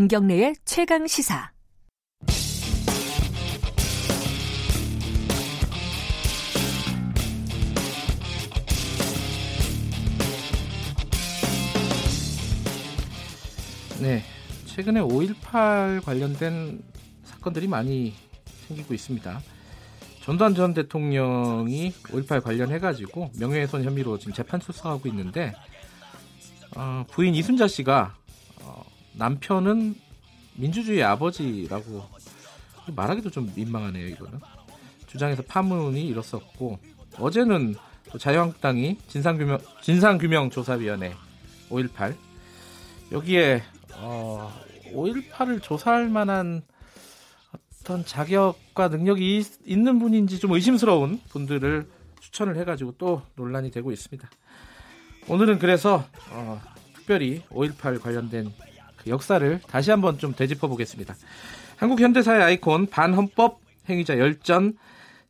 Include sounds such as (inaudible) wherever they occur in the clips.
김경래의 최강 시사. 네, 최근에 5.18 관련된 사건들이 많이 생기고 있습니다. 전두환 전 대통령이 5.18 관련해가지고 명예훼손 혐의로 지금 재판 출석하고 있는데 어, 부인 이순자 씨가 어, 남편은 민주주의 아버지라고 말하기도 좀 민망하네요 이거는 주장에서 파문이 일었었고 어제는 또 자유한국당이 진상규명 진상규명조사위원회 5.18 여기에 어, 5.18을 조사할 만한 어떤 자격과 능력이 있, 있는 분인지 좀 의심스러운 분들을 추천을 해가지고 또 논란이 되고 있습니다. 오늘은 그래서 어, 특별히 5.18 관련된 그 역사를 다시 한번 좀 되짚어 보겠습니다. 한국 현대사의 아이콘 반헌법 행위자 열전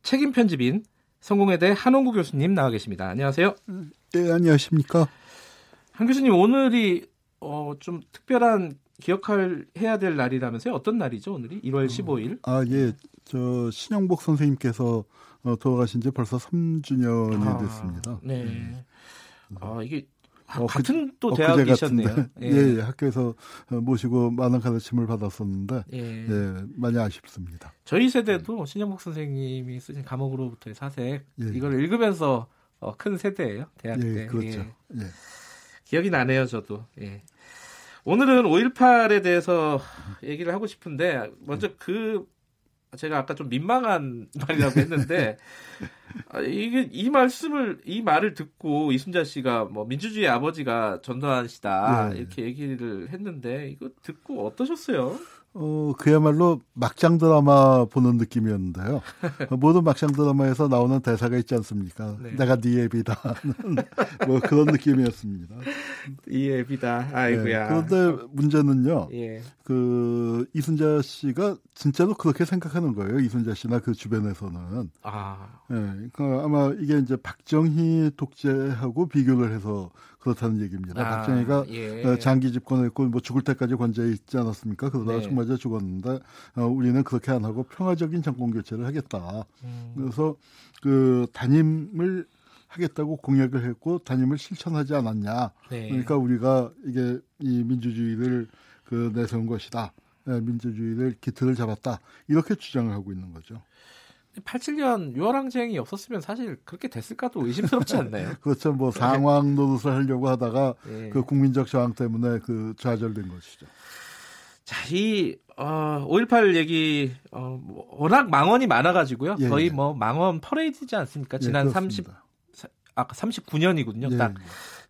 책임 편집인 성공회대 한홍구 교수님 나와 계십니다. 안녕하세요. 네, 안녕하십니까. 한 교수님 오늘이 어, 좀 특별한 기억할 해야 될 날이라면서요? 어떤 날이죠? 오늘이 1월 15일. 아, 예. 저 신영복 선생님께서 어, 돌아가신 지 벌써 3주년이 아, 됐습니다. 네. 음. 아, 이게 어, 같은 그, 또 대학이셨네요. 예. 예, 예, 학교에서 어, 모시고 많은 가르침을 받았었는데 예. 예. 많이 아쉽습니다. 저희 세대도 신영복 선생님이 쓰신 감옥으로부터의 사색 예. 이걸 읽으면서 어, 큰 세대예요. 대학 예, 때. 그렇죠. 예. 기억이 나네요, 저도. 예. 오늘은 5.18에 대해서 얘기를 하고 싶은데 먼저 그 제가 아까 좀 민망한 (laughs) 말이라고 했는데 (laughs) 아, 이게 이 말씀을 이 말을 듣고 이순자 씨가 뭐 민주주의 아버지가 전두환 씨다 네. 이렇게 얘기를 했는데 이거 듣고 어떠셨어요? 어, 그야말로 막장 드라마 보는 느낌이었는데요. 모든 막장 드라마에서 나오는 대사가 있지 않습니까? 네. 내가 네 애비다. 뭐 그런 느낌이었습니다. 이 애비다. 아이고야. 네, 그런데 문제는요. 예. 그 이순자 씨가 진짜로 그렇게 생각하는 거예요. 이순자 씨나 그 주변에서는. 아. 예. 그러니까 아마 이게 이제 박정희 독재하고 비교를 해서 그렇다는 얘기입니다. 아, 박정희가 예. 어, 장기 집권했고 뭐 죽을 때까지 권좌에 있지 않았습니까? 그러다가 네. 정말에 죽었는데 어, 우리는 그렇게 안 하고 평화적인 정권 교체를 하겠다. 음. 그래서 그 단임을 하겠다고 공약을 했고 단임을 실천하지 않았냐. 네. 그러니까 우리가 이게 이 민주주의를 그 내세운 것이다. 예, 민주주의를 기틀을 잡았다. 이렇게 주장을 하고 있는 거죠. 87년 6월 항쟁이 없었으면 사실 그렇게 됐을까도 의심스럽지 않나요? (laughs) 그렇죠. 뭐 상황 노릇을 하려고 하다가 네. 그 국민적 저항 때문에 그 좌절된 것이죠. 자, 이 어, 5.18 얘기 어, 뭐 워낙 망언이 많아가지고요. 예, 거의 예. 뭐 망언 퍼레이드지 않습니까? 예, 지난 예, 30 아까 39년이거든요. 딱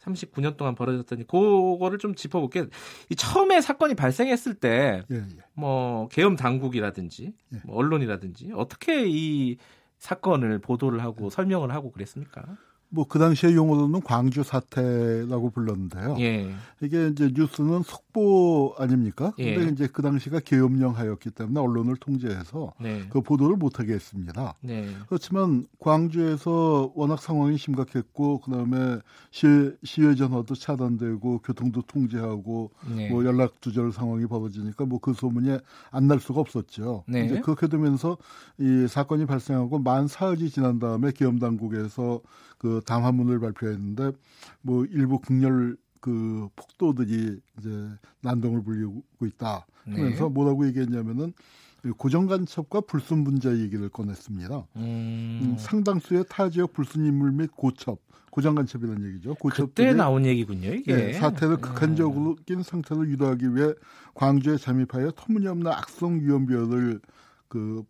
39년 동안 벌어졌더니 그거를 좀 짚어볼게요. 이 처음에 사건이 발생했을 때뭐 예, 예. 계엄 당국이라든지 예. 뭐 언론이라든지 어떻게 이 사건을 보도를 하고 설명을 하고 그랬습니까? 뭐 그 당시에 용어로는 광주 사태라고 불렀는데요. 예. 이게 이제 뉴스는 속보 아닙니까? 예. 근데 이제 그 당시가 계엄령하였기 때문에 언론을 통제해서 네. 그 보도를 못하게 했습니다. 네. 그렇지만 광주에서 워낙 상황이 심각했고 그다음에 시, 시외 전화도 차단되고 교통도 통제하고 네. 뭐 연락 두절 상황이 벌어지니까 뭐 그 소문이 안 날 수가 없었죠. 네. 이제 그렇게 되면서 이 사건이 발생하고 만 사흘이 지난 다음에 계엄 당국에서 그 담화문을 발표했는데 뭐 일부 극렬 그 폭도들이 이제 난동을 불리고 있다 하면서 네. 뭐라고 얘기했냐면은 고정 간첩과 불순 분자 얘기를 꺼냈습니다. 음. 음, 상당수의 타 지역 불순 인물 및 고첩, 고정 간첩이라는 얘기죠. 그때 나온 얘기군요, 이게. 네, 사태를 음. 극한적으로 낀 상태로 유도하기 위해 광주에 잠입하여 터무니없는 악성 유언비어를 그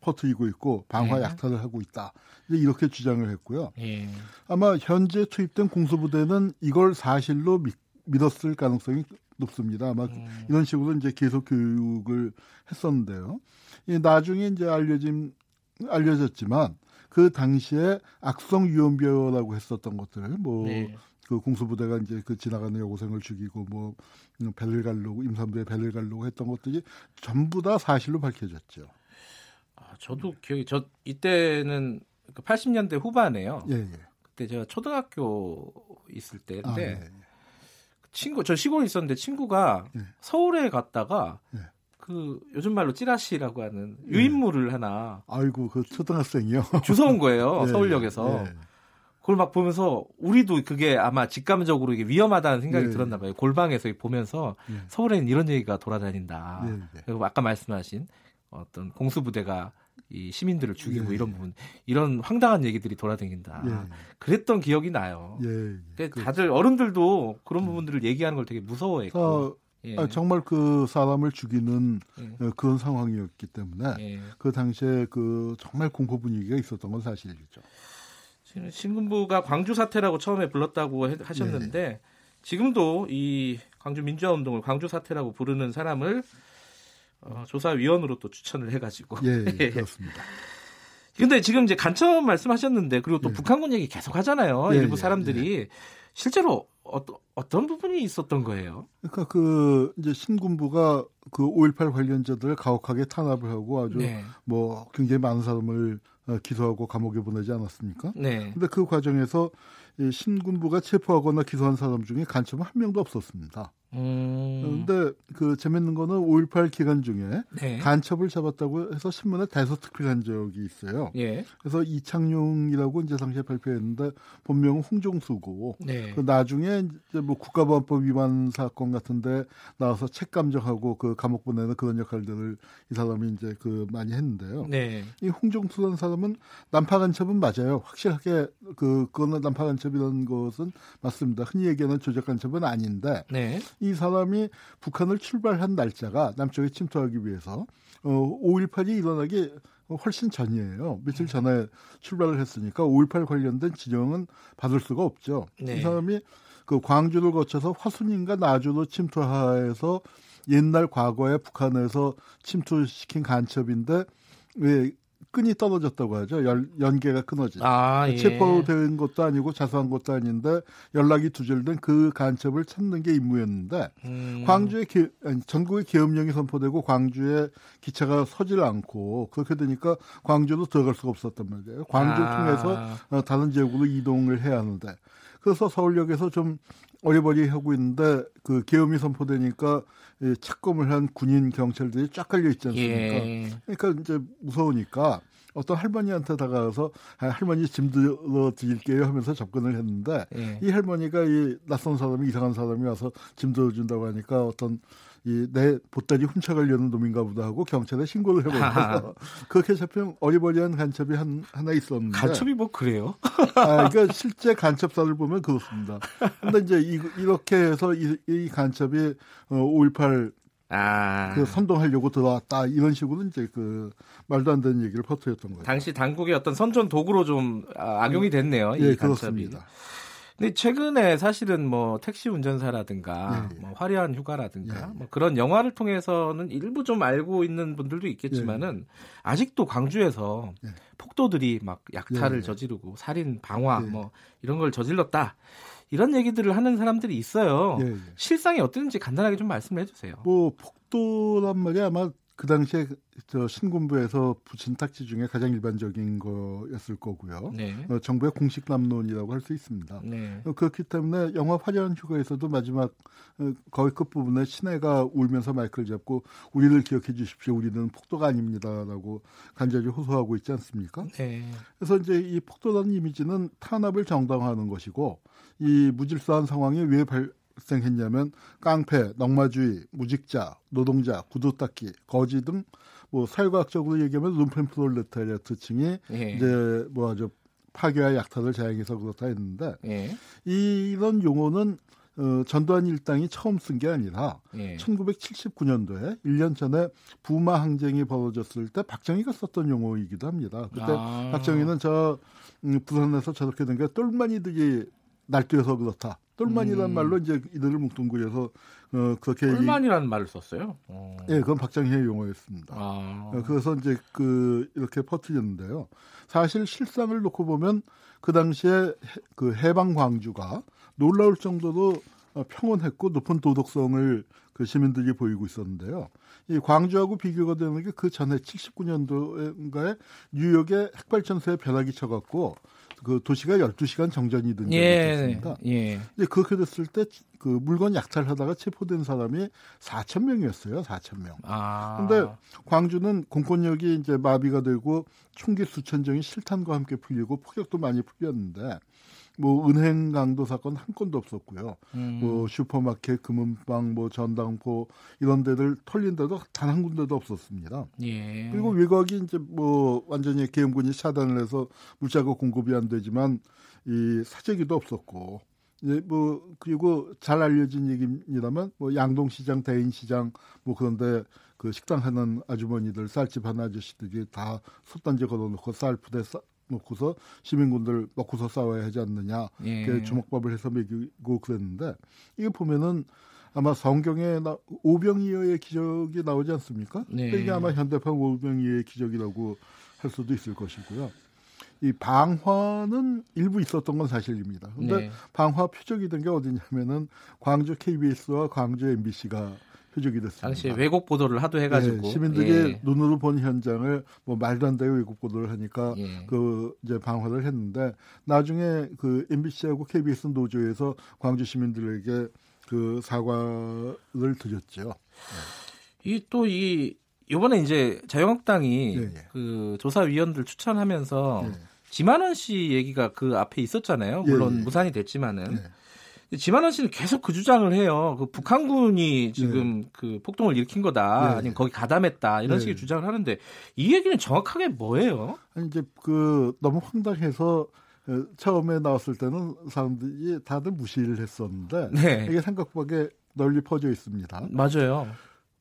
퍼뜨리고 있고 방화 예. 약탈을 하고 있다. 이렇게 주장을 했고요. 예. 아마 현재 투입된 공수부대는 이걸 사실로 믿, 믿었을 가능성이 높습니다. 아마 음. 이런 식으로 이제 계속 교육을 했었는데요. 나중에 이제 알려진 알려졌지만 그 당시에 악성 유언비어라고 했었던 것들 뭐. 네. 그 공수부대가 이제 그 지나가는 여고생을 죽이고 뭐 배를 갈르고 임산부에 배를 갈르고 했던 것들이 전부 다 사실로 밝혀졌죠. 저도 기억이 저 이때는 80년대 그 후반에요. 예, 예. 그때 제가 초등학교 있을 때인데 아, 예, 예. 친구 저 시골에 있었는데 친구가 네. 서울에 갔다가 네. 그 요즘 말로 찌라시라고 하는 네. 유인물을 하나 아이고 그 초등학생이요 (laughs) 주워온 거예요 네. 서울역에서 네. 그걸 막 보면서 우리도 그게 아마 직감적으로 이게 위험하다는 생각이 네. 들었나 봐요 골방에서 보면서 서울에는 이런 얘기가 돌아다닌다 그리고 아까 말씀하신 어떤 공수부대가 이 시민들을 죽이고 예. 이런 부분 이런 황당한 얘기들이 돌아다닌다. 예. 그랬던 기억이 나요. 예. 예. 그 다들 어른들도 그런 음. 부분들을 얘기하는 걸 되게 무서워했고. 어, 예. 아, 정말 그 사람을 죽이는 예. 어, 그런 상황이었기 때문에 그 당시에 그 정말 공포 분위기가 있었던 건 사실이죠. 신군부가 광주 사태라고 처음에 불렀다고 하셨는데 지금도 이 광주 민주화 운동을 광주 사태라고 부르는 사람을 어, 조사위원으로 또 추천을 해가지고. 예, (laughs) 예 그렇습니다. 근데 지금 이제 간첩 말씀하셨는데 그리고 또 예. 북한군 얘기 계속 하잖아요. 예, 일부 예, 사람들이 예. 실제로 어떤 어떤 부분이 있었던 거예요? 그러니까 그 이제 신군부가 그 5.18 관련자들을 가혹하게 탄압을 하고 아주 네. 뭐 굉장히 많은 사람을 어, 기소하고 감옥에 보내지 않았습니까? 네. 근데 그 과정에서 이 신군부가 체포하거나 기소한 사람 중에 간첩은 한 명도 없었습니다. 음. 그런데 그 재밌는 거는 5.18 기간 중에 네. 간첩을 잡았다고 해서 신문에 대서특필한 적이 있어요. 예. 그래서 이창용이라고 이제 당시에 발표했는데 본명은 홍종수고 네. 그 나중에 이제 뭐 국가보안법 위반 사건 같은데 나와서 책 감정하고 그 감옥 보내는 그런 역할들을 이 사람이 이제 그 많이 했는데요. 네. 이 홍종수라는 사람은 난파 간첩은 맞아요. 확실하게 그 그거는 난파 간첩이라는 것은 맞습니다. 흔히 얘기하는 조작 간첩은 아닌데 네. 이 사람이 북한을 출발한 날짜가 남쪽에 침투하기 위해서 어, 5.18이 일어나기 훨씬 전이에요. 며칠 전에 출발을 했으니까 5.18 관련된 지정은 받을 수가 없죠. 네. 이 사람이 그 광주를 거쳐서 화순인가 나주로 침투하여서 옛날 과거에 북한에서 침투시킨 간첩인데 왜 끈이 떨어졌다고 하죠. 연, 연계가 끊어진. 아, 예. 체포된 것도 아니고 자수한 것도 아닌데 연락이 두절된 그 간첩을 찾는 게 임무였는데 음. 광주에 기, 아니, 전국에 계엄령이 선포되고 광주에 기차가 서질 않고 그렇게 되니까 광주도 들어갈 수가 없었단 말이에요. 광주 를 아. 통해서 어, 다른 지역으로 이동을 해야 하는데 그래서 서울역에서 좀 어리버리 하고 있는데 그 계엄이 선포되니까 착검을 한 군인 경찰들이 쫙 깔려 있지 않습니까? 예. 그러니까 이제 무서우니까 어떤 할머니한테 다가가서 아, 할머니 짐 들어 드릴게요 하면서 접근을 했는데 예. 이 할머니가 이 낯선 사람이 이상한 사람이 와서 짐 들어준다고 하니까 어떤 이 내 보따리 훔쳐가려는 놈인가 보다 하고 경찰에 신고를 해버려서 (laughs) 그렇게 잡힌 어리버리한 간첩이 한, 하나 있었는데 간첩이 뭐 그래요? 아, 그러니까 실제 간첩사를 보면 그렇습니다. 근데 이제 이, 이렇게 해서 이, 이 간첩이 어, 5.18 아. 그 선동하려고 들어왔다 이런 식으로 이제 그 말도 안 되는 얘기를 퍼뜨렸던 거예요. 당시 당국의 어떤 선전 도구로 좀 아, 악용이 됐네요. 이 예, 간첩이. 그렇습니다. 근데 최근에 사실은 뭐 택시 운전사라든가 네. 뭐 화려한 휴가라든가 네. 뭐 그런 영화를 통해서는 일부 좀 알고 있는 분들도 있겠지만은 네. 아직도 광주에서 폭도들이 막 약탈을 저지르고 살인, 방화 뭐 이런 걸 저질렀다. 이런 얘기들을 하는 사람들이 있어요. 실상이 어땠는지 간단하게 좀 말씀을 해주세요. 뭐 폭도란 말이 아마 그 당시에 저 신군부에서 붙인 딱지 중에 가장 일반적인 거였을 거고요. 네. 어, 정부의 공식 남론이라고 할 수 있습니다. 네. 어, 그렇기 때문에 영화 화려한 휴가에서도 마지막 어, 거의 끝부분에 신혜가 울면서 마이크를 잡고 우리를 기억해 주십시오. 우리는 폭도가 아닙니다라고 간절히 호소하고 있지 않습니까? 네. 그래서 이제 이 폭도라는 이미지는 탄압을 정당화하는 것이고 이 무질서한 상황이 왜 발, 발생했냐면 깡패, 넉마주의, 무직자, 노동자, 구두닦기, 거지 등 뭐 사회과학적으로 얘기하면 룸펜 프롤레타리아트 층이 예. 이제 뭐 아주 파괴와 약탈을 자행해서 그렇다 했는데 예. 이런 용어는 어, 전두환 일당이 처음 쓴 게 아니라 예. 1979년도에 1년 전에 부마 항쟁이 벌어졌을 때 박정희가 썼던 용어이기도 합니다. 그때 아. 박정희는 저 음, 부산에서 저렇게 된 게 똘마니들이 날뛰어서 그렇다. 똘만이라는 음. 말로 이제 이들을 뭉뚱그려서 어 그렇게 똘만이라는 말을 썼어요. 어. 예, 그건 박정희의 용어였습니다. 아. 어, 그래서 이제 그 이렇게 퍼뜨렸는데요. 사실 실상을 놓고 보면 그 당시에 그 해방 광주가 놀라울 정도로 어, 평온했고 높은 도덕성을 그 시민들이 보이고 있었는데요. 이 광주하고 비교가 되는 게 그 전에 79년도인가에 뉴욕의 핵발전소에 벼락이 쳐갖고 그 도시가 12시간 정전이 된 적이 예, 있었습니다. 예. 이제 그렇게 됐을 때 그 물건 약탈하다가 체포된 사람이 4천 명이었어요. 4천 명. 아. 근데 광주는 공권력이 이제 마비가 되고 총기 수천 정이 실탄과 함께 풀리고 폭격도 많이 풀렸는데 뭐 은행 강도 사건 한 건도 없었고요. 음. 뭐 슈퍼마켓, 금은방, 뭐 전당포 이런 데들 털린 데도 단 한 군데도 없었습니다. 예. 그리고 외곽이 이제 뭐 완전히 계엄군이 차단을 해서 물자가 공급이 안 되지만 이 사재기도 없었고 이제 뭐 그리고 잘 알려진 얘기입니다만 뭐 양동시장, 대인시장 뭐 그런데 그 식당 하는 아주머니들 쌀집 하는 아저씨들이 다 솥단지 걸어놓고 쌀 부대 놓고서 시민군들 먹고서 싸워야 하지 않느냐 예. 주먹밥을 해서 먹이고 그랬는데 이게 보면은 아마 성경에 나, 오병이어의 기적이 나오지 않습니까? 네. 이게 아마 현대판 오병이어의 기적이라고 할 수도 있을 것이고요. 이 방화는 일부 있었던 건 사실입니다. 근데 네. 방화 표적이 된 게 어디냐면은 광주 KBS와 광주 MBC가 표적이 됐습니다. 당시에 왜곡 보도를 하도 해가지고 네, 시민들이 예. 눈으로 본 현장을 뭐 말도 안 되게 왜곡 보도를 하니까 예. 그 이제 방화를 했는데 나중에 그 MBC하고 KBS 노조에서 광주 시민들에게 그 사과를 드렸죠. 이 또이 이 이번에 이제 자유한국당이 예, 예. 그 조사위원들 추천하면서 예. 지만원 씨 얘기가 그 앞에 있었잖아요. 물론 예, 무산이 됐지만은. 지만원 씨는 계속 그 주장을 해요. 그 북한군이 지금 네. 그 폭동을 일으킨 거다. 네. 아니면 거기 가담했다. 이런 네. 식의 주장을 하는데 이 얘기는 정확하게 뭐예요? 아니, 이제 그 너무 황당해서 어, 처음에 나왔을 때는 사람들이 다들 무시를 했었는데 네. 이게 생각보다 널리 퍼져 있습니다. 맞아요.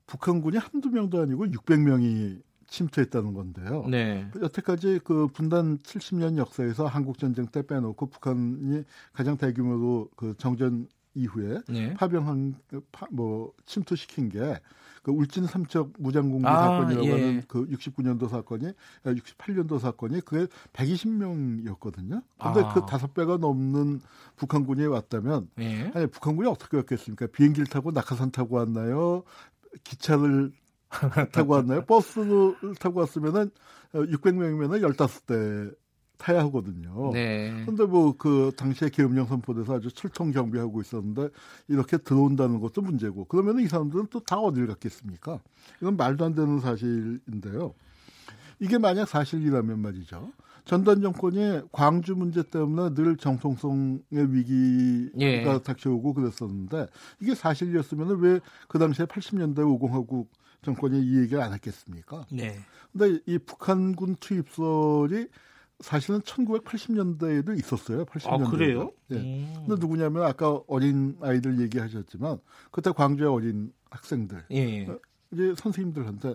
북한군이 한두 명도 아니고 600명이 침투했다는 건데요. 네. 여태까지 그 분단 70년 역사에서 한국 전쟁 때 빼놓고 북한이 가장 대규모로 그 정전 이후에 네. 파병한 파, 뭐 침투시킨 게 그 울진 삼척 무장공개 아, 사건이라고 예. 하는 그 69년도 사건이 68년도 사건이 그게 120명이었거든요. 근데 아. 그 다섯 배가 넘는 북한군이 왔다면 예. 아니 북한군이 어떻게 왔겠습니까? 비행기를 타고 낙하산 타고 왔나요? 기차를 (laughs) 타고 왔나요? 버스를 타고 왔으면은 600명이면은 어, 15대 타야 하거든요. 네. 근데 뭐 그 당시에 계엄령 선포돼서 아주 철통 경비하고 있었는데 이렇게 들어온다는 것도 문제고 그러면 이 사람들은 또 다 어딜 갔겠습니까? 이건 말도 안 되는 사실인데요. 이게 만약 사실이라면 말이죠. 전단 정권이 광주 문제 때문에 늘 정통성의 위기가 예. 닥쳐오고 그랬었는데 이게 사실이었으면 왜 그 당시에 80년대 오공화국 정권이 이 얘기를 안 했겠습니까? 네. 근데 이 북한군 투입설이 사실은 1980년대에도 있었어요. 80년대. 아, 그래요? 예. 네. 음. 근데 누구냐면 아까 어린 아이들 얘기하셨지만 그때 광주의 어린 학생들. 예. 어, 이제 선생님들한테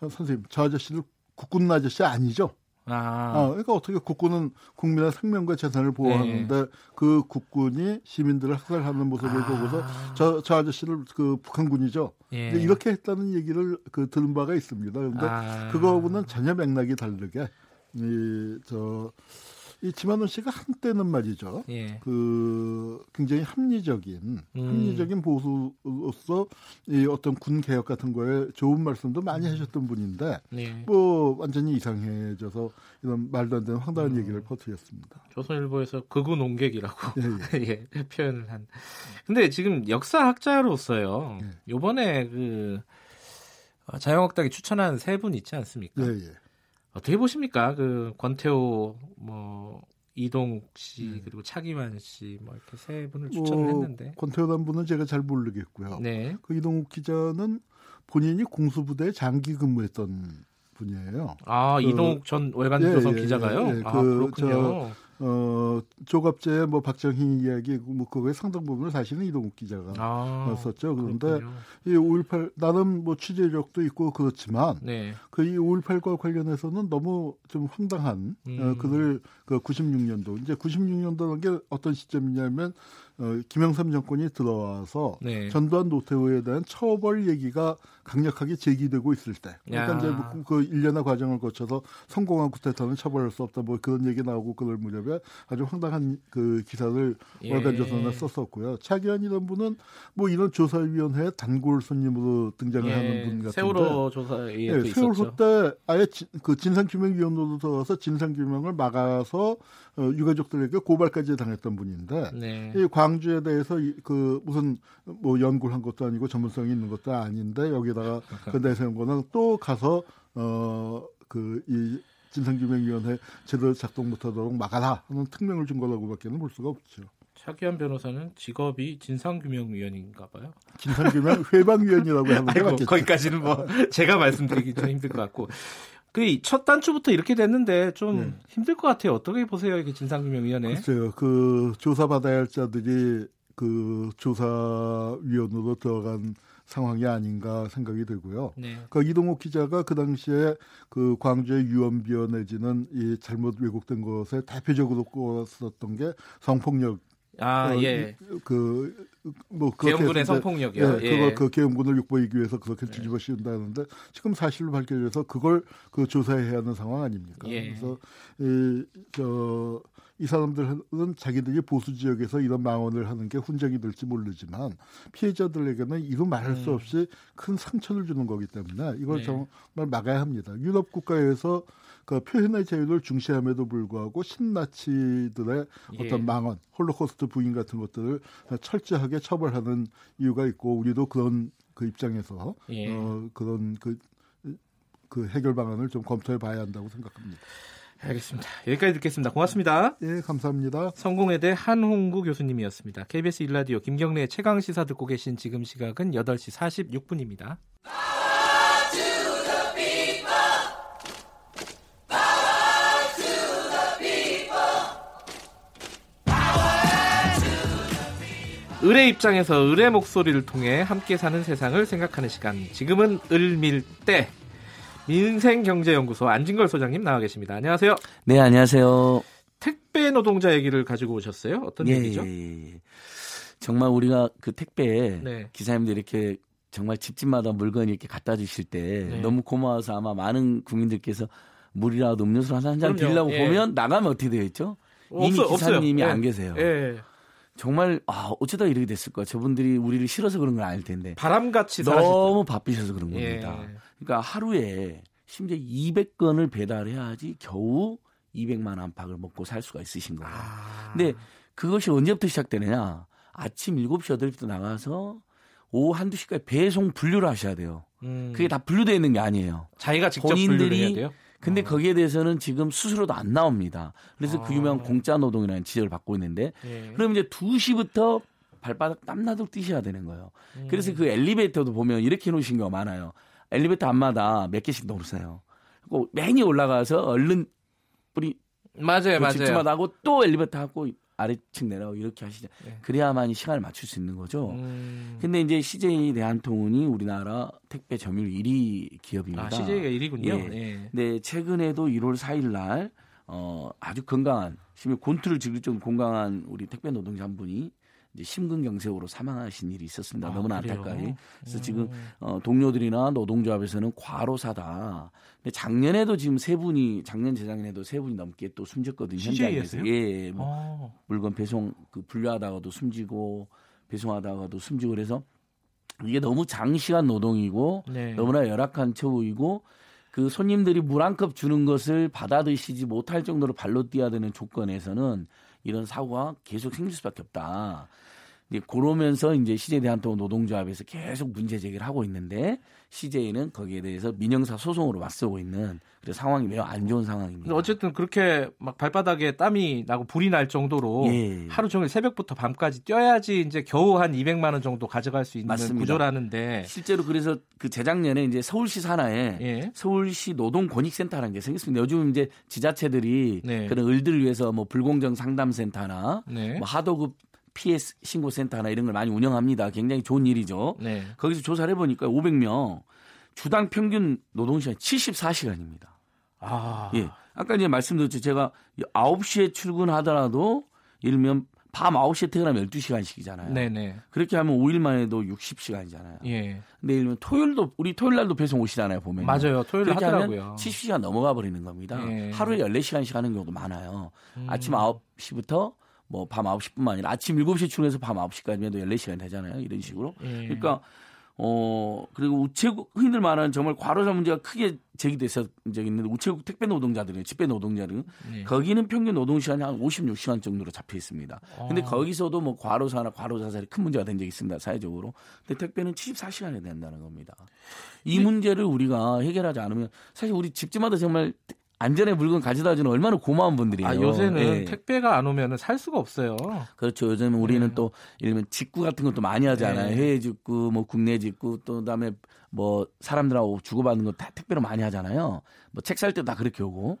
어, 선생님 저 아저씨들 국군 아저씨 아니죠? 아. 어, 그러니까 어떻게 국군은 국민의 생명과 재산을 보호하는데 네. 그 국군이 시민들을 학살하는 모습을 아. 보고서 저, 저 아저씨를 그 북한군이죠. 예. 이렇게 했다는 얘기를 그 들은 바가 있습니다. 그런데 아. 그거하고는 전혀 맥락이 다르게 이, 저, 이 지만원 씨가 한때는 말이죠. 예. 그 굉장히 합리적인 음. 합리적인 보수로서 이 어떤 군 개혁 같은 거에 좋은 말씀도 많이 하셨던 분인데 예. 뭐 완전히 이상해져서 이런 말도 안 되는 황당한 음. 얘기를 퍼뜨렸습니다. 조선일보에서 극우 농객이라고 예, 예. (laughs) 예, 표현을 한. 근데 지금 역사학자로서요. 예. 요번에 그 자유한국당이 추천한 세 분 있지 않습니까? 예, 예. 어떻게 보십니까? 그 권태호 뭐 이동욱 씨 네. 그리고 차기만 씨뭐 이렇게 세 분을 추천을 뭐, 했는데 권태호 분은 제가 잘 모르겠고요. 네. 그 이동욱 기자는 본인이 공수부대에 장기 근무했던 분이에요. 아 그, 이동욱 전 월간조선 예, 예, 기자가요? 예, 예. 아, 그, 그렇군요. 어, 조갑제 뭐 박정희 이야기 뭐 그거의 상당 부분을 사실은 이동욱 기자가 아, 썼죠. 그런데 그렇군요. 이5.18 나름 뭐 취재력도 있고 그렇지만 네. 그이 5.18과 관련해서는 너무 좀 황당한 어, 음. 어, 그들 그 96년도 이제 96년도라는 게 어떤 시점이냐면 어, 김영삼 정권이 들어와서 네. 전두환 노태우에 대한 처벌 얘기가 강력하게 제기되고 있을 때 그러니까 야. 이제 뭐그 일련의 과정을 거쳐서 성공한 쿠데타는 처벌할 수 없다 뭐 그런 얘기 나오고 그럴 무렵에 아주 황당한 그 기사를 예. 월간조선에 썼었고요. 차기환 이런 분은 뭐 이런 조사위원회 단골 손님으로 등장을 예. 하는 분 같은데 세월호 조사에 예, 세월호 때 아예 지, 그 진상규명위원회로 들어서 진상규명을 막아서 어, 유가족들에게 고발까지 당했던 분인데 네. 이 광주에 대해서 이, 그 무슨 뭐 연구를 한 것도 아니고 전문성이 있는 것도 아닌데 여기다가 (laughs) 그 내세운 거는 또 가서 어그이 진상규명위원회 제대로 작동 못하도록 막아라 하는 특명을 준 거라고밖에는 볼 수가 없죠. 차기한 변호사는 직업이 진상규명위원인가 봐요. 진상규명 회방위원이라고 하는 게 (laughs) 맞겠죠. 거기까지는 뭐 제가 말씀드리기 좀 힘들 것 같고 그첫 단추부터 이렇게 됐는데 좀 네. 힘들 것 같아요. 어떻게 보세요, 이게 진상규명위원회? 글쎄요, 그 조사받아야 할 자들이 그 조사위원으로 들어간 상황이 아닌가 생각이 되고요. 네. 그 이동욱 기자가 그 당시에 그 광주의 유언비어 내지는 이 잘못 왜곡된 것에 대표적으로 꼽았었던 게 성폭력 아, 어, 예. 그, 뭐, 계엄군의 성폭력이요. 예, 예. 그거 그 계엄군을 육보이기 위해서 그렇게 예. 뒤집어 씌운다는데 지금 사실로 밝혀져서 그걸 그 조사해야 하는 상황 아닙니까? 예. 그래서 이, 저, 이 사람들은 자기들이 보수 지역에서 이런 망언을 하는 게 훈적이 될지 모르지만 피해자들에게는 이루 말할 수 음. 없이 큰 상처를 주는 거기 때문에 이걸 네. 정말 막아야 합니다. 유럽 국가에서 그 표현의 자유를 중시함에도 불구하고 신나치들의 예. 어떤 망언, 홀로코스트 부인 같은 것들을 철저하게 처벌하는 이유가 있고 우리도 그런 그 입장에서 예. 어, 그런 그, 그 해결 방안을 좀 검토해 봐야 한다고 생각합니다. 알겠습니다. 여기까지 듣겠습니다. 고맙습니다. 예, 감사합니다. 성공회대 한홍구 교수님이었습니다. KBS 일라디오 김경래 최강 시사 듣고 계신 지금 시각은 8시 46분입니다. 을의 입장에서 을의 목소리를 통해 함께 사는 세상을 생각하는 시간. 지금은 을밀대 민생경제연구소 안진걸 소장님 나와 계십니다. 안녕하세요. 네, 안녕하세요. 택배 노동자 얘기를 가지고 오셨어요? 어떤 예, 얘기죠? 예, 예. 정말 우리가 그 택배 네. 기사님들 이렇게 정말 집집마다 물건 이렇게 갖다 주실 때 네. 너무 고마워서 아마 많은 국민들께서 물이라도 음료수 한잔 드리려고 예. 보면 나가면 어떻게 되겠죠? 이미 기사님이 안 계세요. 예. 정말 아 어쩌다 이렇게 됐을까? 저분들이 우리를 싫어서 그런 건 아닐 텐데 바람같이 너무 바쁘셔서 그런 겁니다. 예. 그러니까 하루에 심지어 200건을 배달해야지 겨우 200만 안팎을 먹고 살 수가 있으신 거예요. 아. 근데 그것이 언제부터 시작되느냐? 아침 7시, 8시부터 나가서 오후 한두 시까지 배송 분류를 하셔야 돼요. 음. 그게 다 분류되어 있는 게 아니에요. 자기가 직접 본인들이 해야 돼요? 근데 어. 거기에 대해서는 지금 스스로도 안 나옵니다. 그래서 그 아. 그 유명한 공짜 노동이라는 지적을 받고 있는데 예. 그럼 이제 2시부터 발바닥 땀나도록 뛰셔야 되는 거예요. 음. 그래서 그 엘리베이터도 보면 이렇게 놓으신 경우가 많아요. 엘리베이터 앞마다 몇 개씩 놓으세요. 그리고 맨이 올라가서 얼른 뿌리 맞아요, 맞아요. 집집마다 하고 또 엘리베이터 하고 아래층 내려고 이렇게 하시죠. 네. 그래야만이 시간을 맞출 수 있는 거죠. 음. 근데 이제 CJ 대한통운이 우리나라 택배 점유율 1위 기업입니다. 아, CJ가 1위군요. 예. 네. 네. 최근에도 1월 4일 날 어, 아주 건강한 심지어 곤투를 즐길 정도 건강한 우리 택배 노동자 한 분이 이제 심근경색으로 사망하신 일이 있었습니다. 아, 너무나 안타까이. 그래서 음. 지금 어, 동료들이나 노동조합에서는 과로사다. 근데 작년에도 지금 세 분이 작년 재작년에도 세 분이 넘게 또 숨졌거든요. 현장에서. 예. 뭐 아. 물건 배송 그 분류하다가도 숨지고 배송하다가도 숨지고 그래서 이게 너무 장시간 노동이고 네. 너무나 열악한 처우이고 그 손님들이 물 한 컵 주는 것을 받아 드시지 못할 정도로 발로 뛰어야 되는 조건에서는 이런 사고가 계속 생길 수밖에 없다. 이제 그러면서 이제 CJ 대한통운 노동조합에서 계속 문제 제기를 하고 있는데 CJ는 거기에 대해서 민영사 소송으로 맞서고 있는 그 상황이 매우 안 좋은 상황입니다. 어쨌든 그렇게 막 발바닥에 땀이 나고 불이 날 정도로 예. 하루 종일 새벽부터 밤까지 뛰어야지 이제 겨우 한 200만 원 정도 가져갈 수 있는 맞습니다. 구조라는데 실제로 그래서 그 재작년에 이제 서울시 산하에 예. 서울시 노동권익센터라는 게 생겼습니다. 요즘 이제 지자체들이 네. 그런 을들을 위해서 뭐 불공정 상담센터나 네. 뭐 하도급 피해 신고센터나 이런 걸 많이 운영합니다. 굉장히 좋은 일이죠. 네. 거기서 조사를 해보니까 500명 주당 평균 노동시간 74시간입니다. 아. 예. 아까 이제 말씀드렸죠. 제가 9시에 출근하더라도 예를 들면 밤 9시에 퇴근하면 12시간씩이잖아요. 네네. 그렇게 하면 5일 만에도 60시간이잖아요. 예. 근데 들면 토요일도 우리 토요일 날도 배송 오시잖아요, 보면. 맞아요. 토요일 하더라고요. 70시간 넘어가 버리는 겁니다. 예. 하루에 14시간씩 하는 경우도 많아요. 음. 아침 9시부터 뭐 밤 9시뿐만 아니라 아침 7시에 출근해서 밤 9시까지면 14시간 되잖아요. 이런 식으로. 예. 그러니까 어, 그리고 우체국, 흔히들 말하는 정말 과로사 문제가 크게 제기됐었 적이 있는데 우체국 택배 노동자들은 집배 노동자들은 네. 거기는 평균 노동 시간이 한 56시간 정도로 잡혀 있습니다. 어. 근데 거기서도 뭐 과로사나 과로자살이 큰 문제가 된 적이 있습니다. 사회적으로. 근데 택배는 74시간이 된다는 겁니다. 이 문제를 우리가 해결하지 않으면 사실 우리 집집마다 정말 안전에 물건 가져다 주는 얼마나 고마운 분들이에요. 아, 요새는 예. 택배가 안 오면 살 수가 없어요. 그렇죠. 요즘은 우리는 네. 또 예를 들면 직구 같은 것도 많이 하잖아요. 네. 해외 직구, 뭐 국내 직구, 또 그다음에 뭐 사람들하고 주고받는 거 다 택배로 많이 하잖아요. 뭐 책 살때다 그렇게 오고.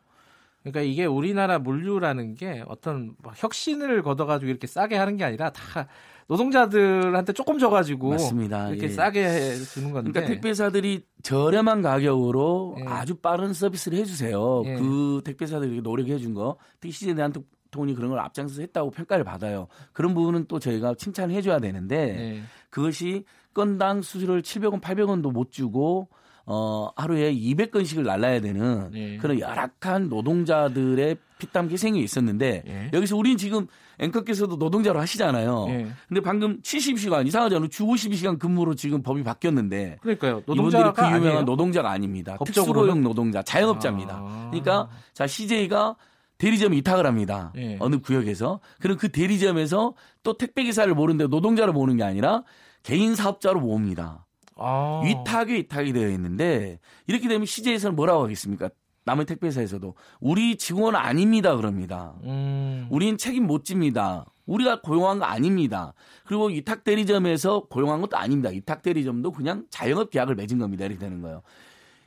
그러니까 이게 우리나라 물류라는 게 어떤 뭐 혁신을 걷어가지고 이렇게 싸게 하는 게 아니라 다 노동자들한테 조금 줘가지고 맞습니다. 이렇게 예. 싸게 주는 건데. 그러니까 택배사들이 저렴한 가격으로 예. 아주 빠른 서비스를 해주세요. 예. 그 택배사들이 노력해 준 거, 특히 시제에 대한 통이 그런 걸 앞장서서 했다고 평가를 받아요. 그런 부분은 또 저희가 칭찬을 해줘야 되는데 예. 그것이 건당 수수료를 700원, 800원도 못 주고 어, 하루에 200건씩을 날라야 되는 네. 그런 열악한 노동자들의 피땀 희생이 있었는데 네. 여기서 우리는 지금 앵커께서도 노동자로 하시잖아요. 네. 근데 방금 70시간 이상하잖아요. 주 52시간 근무로 지금 법이 바뀌었는데 그러니까요. 노동자가 그 유명한 아니에요? 노동자가 아닙니다. 특수고용 노동자, 자영업자입니다. 아. 그러니까 자 CJ가 대리점 이탁을 합니다. 네. 어느 구역에서. 그럼 그 대리점에서 또 택배 기사를 모르는데 노동자를 모으는 게 아니라 개인 사업자로 모읍니다. 아. 위탁이 위탁이 되어 있는데 이렇게 되면 CJ에서는 뭐라고 하겠습니까? 남의 택배사에서도 우리 직원 아닙니다 그럽니다. 음. 우린 책임 못 집니다. 우리가 고용한 거 아닙니다. 그리고 위탁 대리점에서 고용한 것도 아닙니다. 위탁 대리점도 그냥 자영업 계약을 맺은 겁니다. 이렇게 되는 거예요.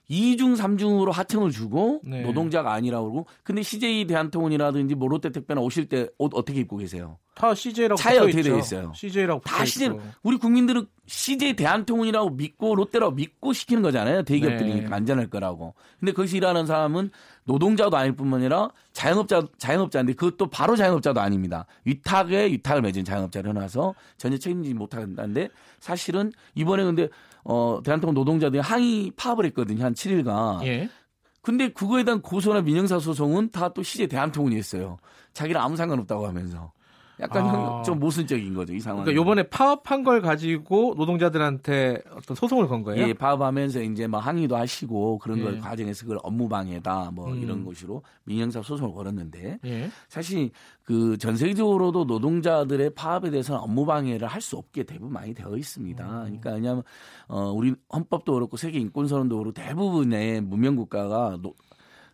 2중, 3중으로 하청을 주고 네. 노동자가 아니라고 그러고 근데 CJ 대한통운이라든지 뭐 롯데택배나 오실 때 옷 어떻게 입고 계세요? 다 CJ라고 차에 어떻게 되어 있어요? CJ라고 다 CJ. 우리 국민들은 CJ 대한통운이라고 믿고 롯데라고 믿고 시키는 거잖아요. 대기업들이 네. 안전할 거라고. 근데 거기서 일하는 사람은 노동자도 아닐 뿐만 아니라 자영업자 자영업자인데 그것도 바로 자영업자도 아닙니다. 위탁에 위탁을 맺은 자영업자를 해놔서 전혀 책임지지 못한다는데 사실은 이번에 근데 어 대한통운 노동자들이 항의 파업을 했거든요. 한 7일간. 예. 근데 그거에 대한 고소나 민영사 소송은 다또 CJ 대한통운이 했어요. 자기랑 아무 상관없다고 하면서. 약간 아. 좀 모순적인 거죠 이 상황. 그러니까 요번에 파업한 걸 가지고 노동자들한테 어떤 소송을 건 거예요? 예, 파업하면서 이제 막 항의도 하시고 그런 예. 걸 과정에서 그걸 업무방해다 뭐 음. 이런 것으로 민형사 소송을 걸었는데 예. 사실 그 전 세계적으로도 노동자들의 파업에 대해서는 업무방해를 할 수 없게 대부분 많이 되어 있습니다. 음. 그러니까 왜냐하면 어 우리 헌법도 그렇고 세계 인권선언도 그렇고 대부분의 문명 국가가 노,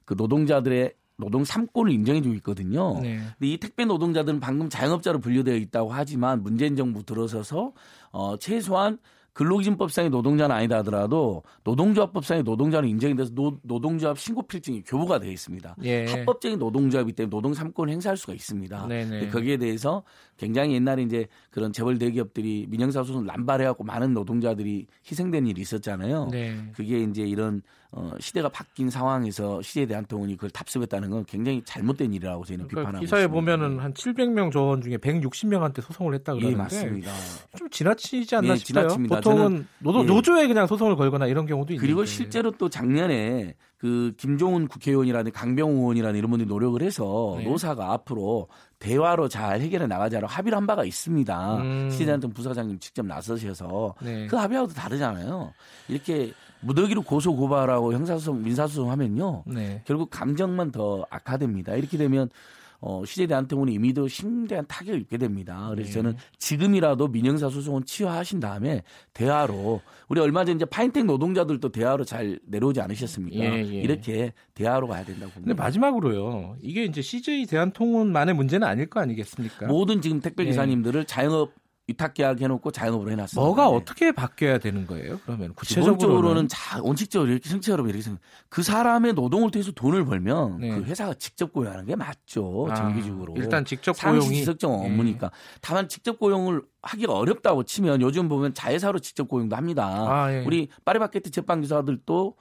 그 노동자들의 노동 3권을 인정해주고 있거든요. 네. 근데 이 택배 노동자들은 방금 자영업자로 분류되어 있다고 하지만 문재인 정부 들어서서 어 최소한 근로기준법상의 노동자는 아니다 하더라도 노동조합법상의 노동자는 인정이 돼서 노, 노동조합 신고 필증이 교부가 되어 있습니다. 예. 합법적인 노동조합이기 때문에 노동 3권을 행사할 수가 있습니다. 네네. 거기에 대해서 굉장히 옛날에 이제 그런 재벌 대기업들이 민형사 소송 남발해갖고 많은 노동자들이 희생된 일이 있었잖아요. 네. 그게 이제 이런 어, 시대가 바뀐 상황에서 시대 대한통운이 그걸 답습했다는 건 굉장히 잘못된 일이라고 저희는 그러니까 비판하고 기사에 있습니다. 보면은 한 700명 조원 중에 160명한테 소송을 했다 예, 그러는데 예, 맞습니다. 좀 지나치지 않나 예, 싶어요. 지나칩니다. 보통은 노조, 예. 노조에 그냥 소송을 걸거나 이런 경우도 있는데 그리고 실제로 또 작년에 그 김종훈 국회의원이라는 강병우 의원이라는 이런 분들이 노력을 해서 네. 노사가 앞으로 대화로 잘 해결해 나가자로 합의를 한 바가 있습니다. 음. 시대한통 부사장님 직접 나서셔서 네. 그 합의하고도 다르잖아요. 이렇게 무더기로 고소 고발하고 형사소송 민사소송 하면요. 네. 결국 감정만 더 악화됩니다. 이렇게 되면 어, 시제 대한통운이 이미 도 심대한 타격을 입게 됩니다. 그래서 네. 저는 지금이라도 민영사 소송은 치유하신 다음에 대화로 우리 얼마 전에 이제 파인텍 노동자들도 대화로 잘 내려오지 않으셨습니까? 예, 예. 이렇게 대화로 가야 된다고 봅니다. 근데 마지막으로요. 이게 이제 CJ 대한통운만의 문제는 아닐 거 아니겠습니까? 모든 지금 택배 기사님들을 예. 자영업 위탁 계약 해놓고 자영업으로 해놨습니다. 뭐가 네. 어떻게 바뀌어야 되는 거예요? 그러면 구체적으로는 자, 원칙적으로 이렇게 생체 여러분 이렇게 생각. 그 사람의 노동을 통해서 돈을 벌면 네. 그 회사가 직접 고용하는 게 맞죠. 아, 정기적으로. 일단 직접 고용이 지적정 네. 업무니까. 다만 직접 고용을 하기가 어렵다고 치면 요즘 보면 자회사로 직접 고용도 합니다. 아, 예. 우리 파리바게트 제빵 기사들도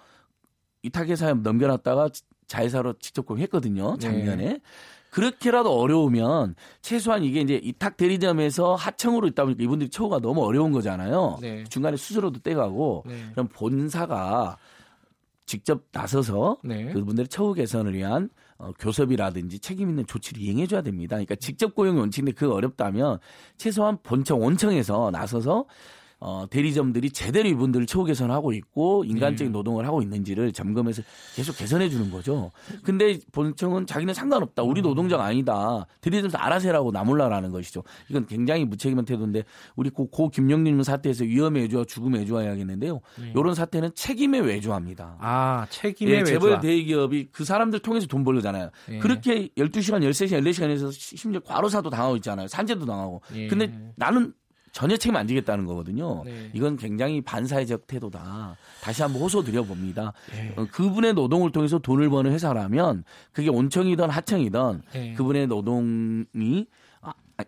위탁회사에 넘겨놨다가 자회사로 직접 고용했거든요. 작년에. 그렇게라도 어려우면 최소한 이게 이제 이탁 대리점에서 하청으로 있다 보니까 이분들이 처우가 너무 어려운 거잖아요. 네. 중간에 수수료도 떼가고 네. 그럼 본사가 직접 나서서 네. 그분들의 처우 개선을 위한 어, 교섭이라든지 책임 있는 조치를 이행해 줘야 됩니다. 그러니까 직접 고용 원칙인데 그 어렵다면 최소한 본청 원청에서 나서서 어, 대리점들이 제대로 이분들을 처우 개선하고 있고 인간적인 네. 노동을 하고 있는지를 점검해서 계속 개선해 주는 거죠. 근데 본청은 자기는 상관없다. 우리 음. 노동자가 아니다. 대리점에서 알아서 해라고 나몰라라는 것이죠. 이건 굉장히 무책임한 태도인데 우리 고, 고 김영림 사태에서 위험의 외주와 죽음의 외주화 해야겠는데요. 네. 이런 사태는 책임의 외주화입니다. 아, 책임의 예, 외주화. 재벌 대기업이 그 사람들 통해서 돈 벌려잖아요. 예. 그렇게 12시간, 13시간, 14시간에서 심지어 과로사도 당하고 있잖아요. 산재도 당하고. 예. 근데 나는 전혀 책임 안 지겠다는 거거든요. 네. 이건 굉장히 반사회적 태도다. 다시 한번 호소 드려 봅니다. 네. 어, 그분의 노동을 통해서 돈을 버는 회사라면 그게 온청이든 하청이든 네. 그분의 노동이 아,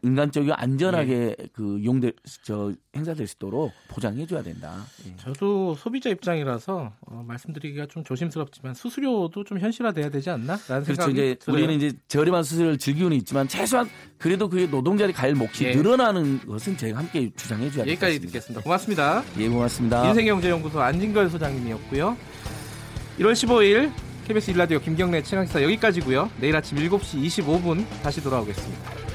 인간적이고 안전하게 네. 그 이용될 저 행사될 수 있도록 보장해 줘야 된다. 예. 저도 소비자 입장이라서 어, 말씀드리기가 좀 조심스럽지만 수수료도 좀 현실화돼야 되지 않나? 라는 그렇죠. 생각이 이제 들어요. 우리는 이제 저렴한 수수료를 즐기고는 있지만 최소한 그래도 그게 노동자의 갈 몫이 예. 늘어나는 것은 제가 함께 주장해 줘야 되겠습니다. 여기까지 듣겠습니다. 고맙습니다. 예, 고맙습니다. 인생경제연구소 안진걸 소장님이었고요. 1월 15일 KBS 일라디오 김경래 최강시사 여기까지고요. 내일 아침 7시 25분 다시 돌아오겠습니다.